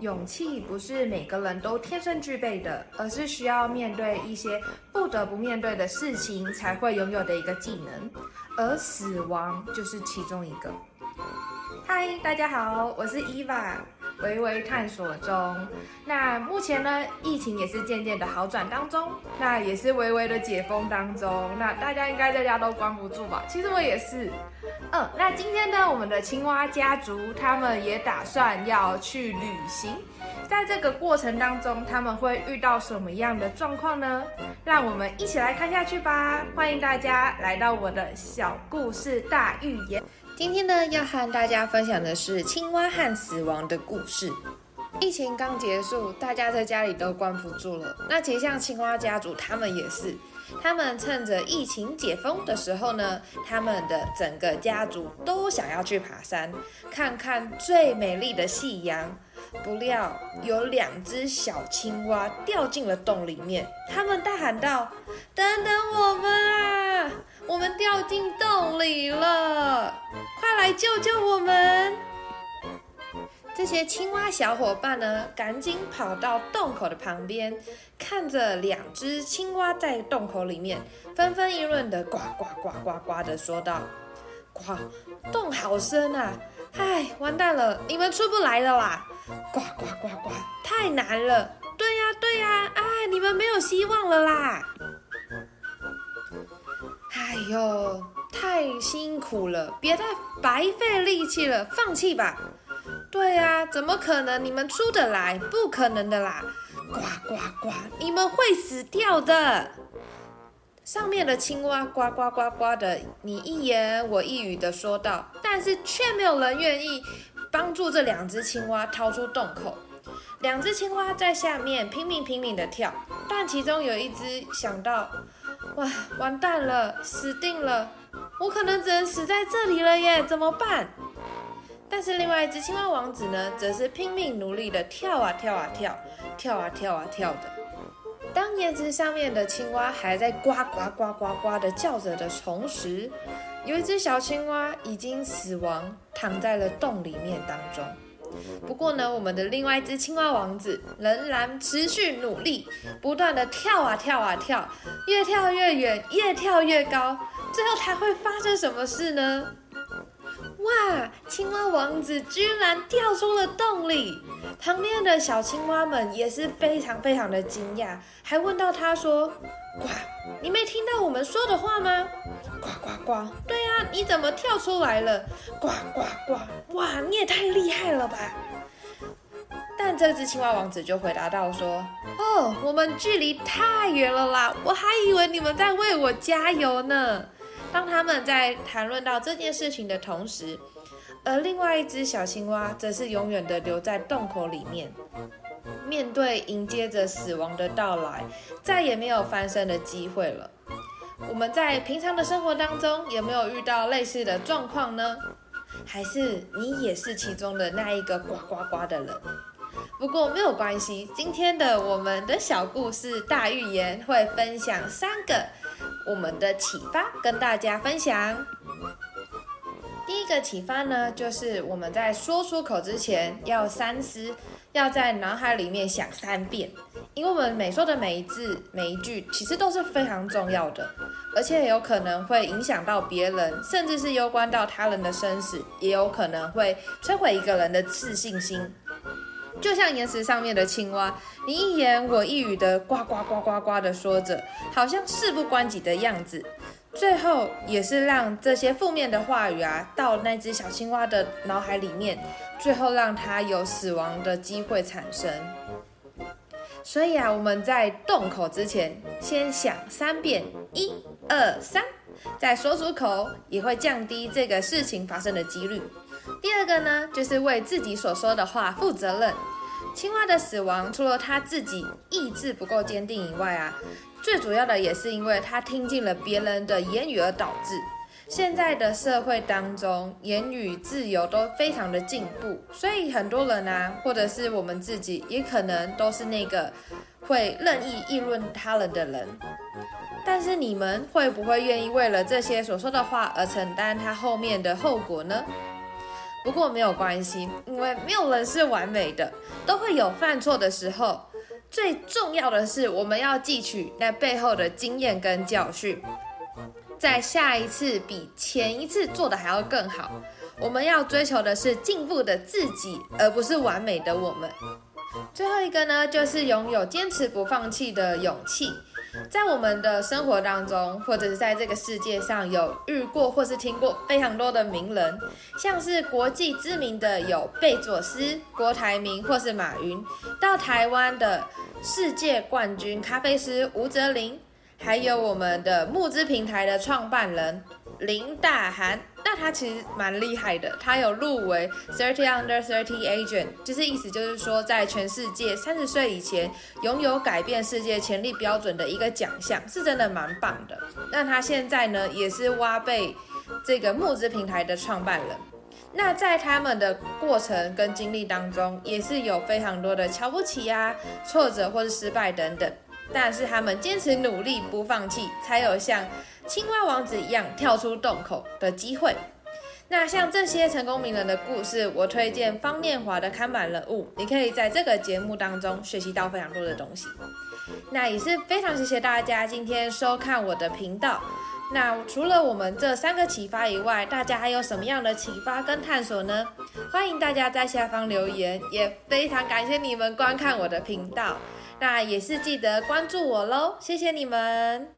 勇气不是每个人都天生具备的，而是需要面对一些不得不面对的事情才会拥有的一个技能，而死亡就是其中一个。嗨，大家好，我是伊娃，微微探索中。那目前呢，疫情也是渐渐的好转当中，那也是微微的解封当中。那大家应该在家都关不住吧？其实我也是。嗯，那今天呢，我们的青蛙家族他们也打算要去旅行，在这个过程当中，他们会遇到什么样的状况呢？让我们一起来看下去吧！欢迎大家来到我的小故事大预言。今天呢，要和大家分享的是青蛙和死亡的故事。疫情刚结束，大家在家里都关不住了。那其实像青蛙家族，他们也是。他们趁着疫情解封的时候呢，他们的整个家族都想要去爬山，看看最美丽的夕阳。不料有两只小青蛙掉进了洞里面，他们大喊道：“等等我们啊！我们掉进洞里了，快来救救我们！”这些青蛙小伙伴呢，赶紧跑到洞口的旁边，看着两只青蛙在洞口里面纷纷议论的，呱呱呱呱呱的说道：“呱，洞好深啊！唉，完蛋了，你们出不来了啦！呱呱呱呱，太难了！对呀对呀，哎，你们没有希望了啦！哎呦，太辛苦了，别再白费力气了，放弃吧。”对呀，怎么可能？你们出得来？不可能的啦！呱呱呱，你们会死掉的。上面的青蛙呱呱呱呱的，你一言我一语的说道，但是却没有人愿意帮助这两只青蛙逃出洞口。两只青蛙在下面拼命拼命的跳，但其中有一只想到，哇，完蛋了，死定了，我可能只能死在这里了耶，怎么办？但是另外一只青蛙王子呢，则是拼命努力的跳啊跳啊跳，跳啊跳啊跳的。当岩石上面的青蛙还在呱呱呱呱呱的叫着的同时，有一只小青蛙已经死亡，躺在了洞里面当中。不过呢，我们的另外一只青蛙王子仍然持续努力，不断的跳啊跳啊跳，越跳越远，越跳越高。最后他会发生什么事呢？哇！青蛙王子居然跳出了洞里，旁边的小青蛙们也是非常非常的惊讶，还问到他说：“呱，你没听到我们说的话吗？”“呱呱呱，对呀，你怎么跳出来了？”“呱呱呱，哇，你也太厉害了吧！”但这只青蛙王子就回答道说：“哦，我们距离太远了啦，我还以为你们在为我加油呢。”当他们在谈论到这件事情的同时，而另外一只小青蛙则是永远的留在洞口里面，面对迎接着死亡的到来，再也没有翻身的机会了。我们在平常的生活当中有没有遇到类似的状况呢？还是你也是其中的那一个呱呱呱的人？不过没有关系，今天的我们的小故事大预言会分享三个。我们的启发跟大家分享。第一个启发呢，就是我们在说出口之前要三思，要在脑海里面想三遍，因为我们每说的每一字每一句，其实都是非常重要的，而且有可能会影响到别人，甚至是攸关到他人的生死，也有可能会摧毁一个人的自信心。就像岩石上面的青蛙，你一言我一语的呱呱呱呱呱的说着，好像事不关己的样子，最后也是让这些负面的话语啊，到那只小青蛙的脑海里面，最后让它有死亡的机会产生。所以啊，我们在动口之前，先想三遍，一二三，再说出口，也会降低这个事情发生的几率。第二个呢，就是为自己所说的话负责任。青蛙的死亡，除了他自己意志不够坚定以外啊，最主要的也是因为他听进了别人的言语而导致。现在的社会当中，言语自由都非常的进步，所以很多人啊，或者是我们自己，也可能都是那个会任意议论他人的人。但是你们会不会愿意为了这些所说的话而承担他后面的后果呢？不过没有关系，因为没有人是完美的，都会有犯错的时候。最重要的是，我们要汲取那背后的经验跟教训，在下一次比前一次做的还要更好。我们要追求的是进步的自己，而不是完美的我们。最后一个呢，就是拥有坚持不放弃的勇气。在我们的生活当中，或者是在这个世界上有遇过或是听过非常多的名人，像是国际知名的有贝佐斯、郭台铭或是马云，到台湾的世界冠军咖啡师吴泽林，还有我们的募资平台的创办人。林大涵，那他其实蛮厉害的，他有入围 Thirty Under Thirty Agent，就是意思就是说，在全世界三十岁以前拥有改变世界潜力标准的一个奖项，是真的蛮棒的。那他现在呢，也是挖贝这个募资平台的创办人。那在他们的过程跟经历当中，也是有非常多的瞧不起啊、挫折或是失败等等。但是他们坚持努力不放弃，才有像青蛙王子一样跳出洞口的机会。那像这些成功名人的故事，我推荐方念华的看板人物，你可以在这个节目当中学习到非常多的东西。那也是非常谢谢大家今天收看我的频道。那除了我们这三个启发以外，大家还有什么样的启发跟探索呢？欢迎大家在下方留言，也非常感谢你们观看我的频道。那也是记得关注我喽，谢谢你们。